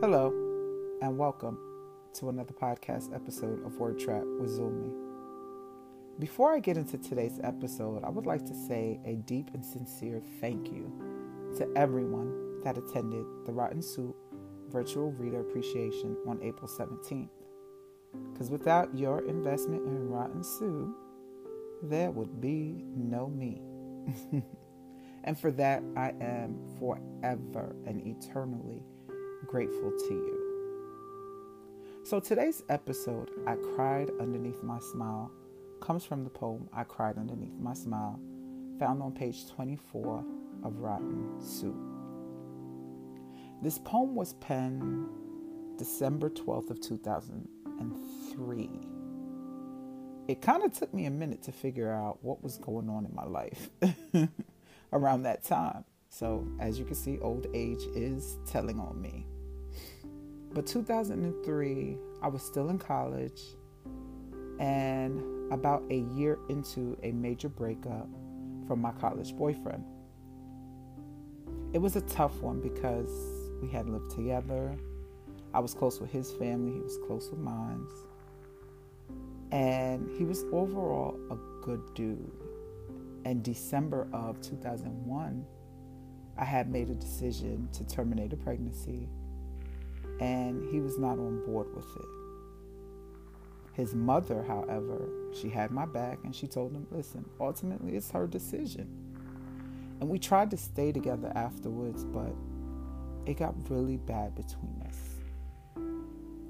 Hello, and welcome to another podcast episode of Word Trap with Zulmi. Before I get into today's episode, I would like to say a deep and sincere thank you to everyone that attended the Rotten Soup Virtual Reader Appreciation on April 17th. Because without your investment in Rotten Soup, there would be no me. and for that, I am forever and eternally grateful to you. So today's episode, I Cried Underneath My Smile, comes from the poem I Cried Underneath My Smile, found on page 24 of Rotten Soup. This poem was penned December 12th of 2003. It kind of took me a minute to figure out what was going on in my life around that time. So, as you can see, old age is telling on me. But 2003, I was still in college and about a year into a major breakup from my college boyfriend. It was a tough one because we had lived together. I was close with his family, he was close with mine. And he was overall a good dude. In December of 2001, I had made a decision to terminate a pregnancy, and he was not on board with it. His mother, however, she had my back and she told him, listen, ultimately it's her decision. And we tried to stay together afterwards, but it got really bad between us.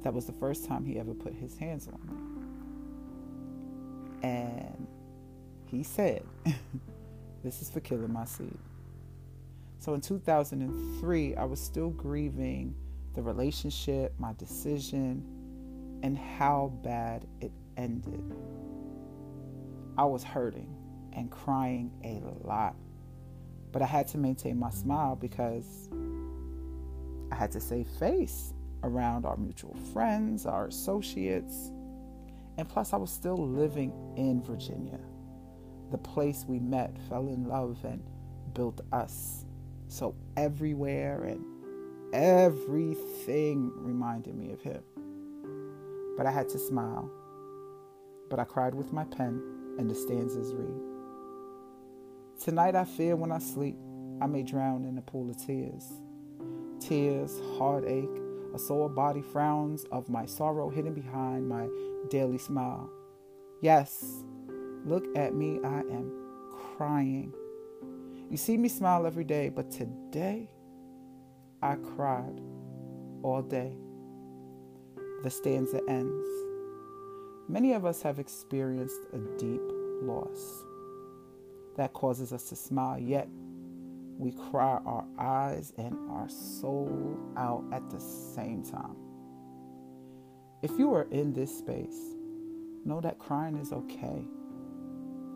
That was the first time he ever put his hands on me. And he said, This is for killing my seed. So in 2003, I was still grieving the relationship, my decision, and how bad it ended. I was hurting and crying a lot, but I had to maintain my smile because I had to save face around our mutual friends, our associates, and plus, I was still living in Virginia, the place we met, fell in love, and built us. So everywhere and everything reminded me of him. But I had to smile. But I cried with my pen, and the stanzas read Tonight I fear when I sleep, I may drown in a pool of tears. Tears, heartache, a sore body frowns of my sorrow hidden behind my daily smile. Yes, look at me, I am crying. You see me smile every day, but today I cried all day. The stanza ends. Many of us have experienced a deep loss that causes us to smile, yet we cry our eyes and our soul out at the same time. If you are in this space, know that crying is okay.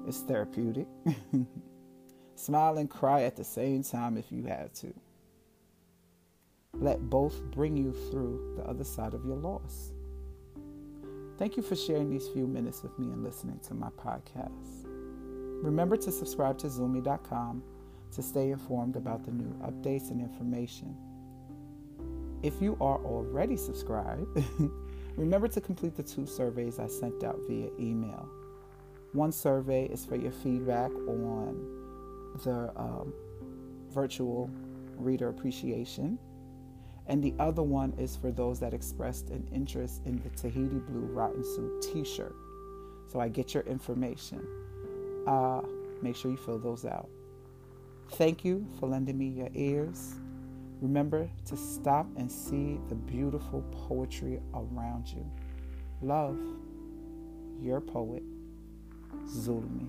It's therapeutic. Smile and cry at the same time if you have to. Let both bring you through the other side of your loss. Thank you for sharing these few minutes with me and listening to my podcast. Remember to subscribe to Zulmi.com to stay informed about the new updates and information. If you are already subscribed, remember to complete the two surveys I sent out via email. One survey is for your feedback on the um, virtual reader appreciation. And the other one is for those that expressed an interest in the Tahiti Blue Rotten Soup t shirt. So I get your information. Uh, make sure you fill those out. Thank you for lending me your ears. Remember to stop and see the beautiful poetry around you. Love, your poet, Zulmi.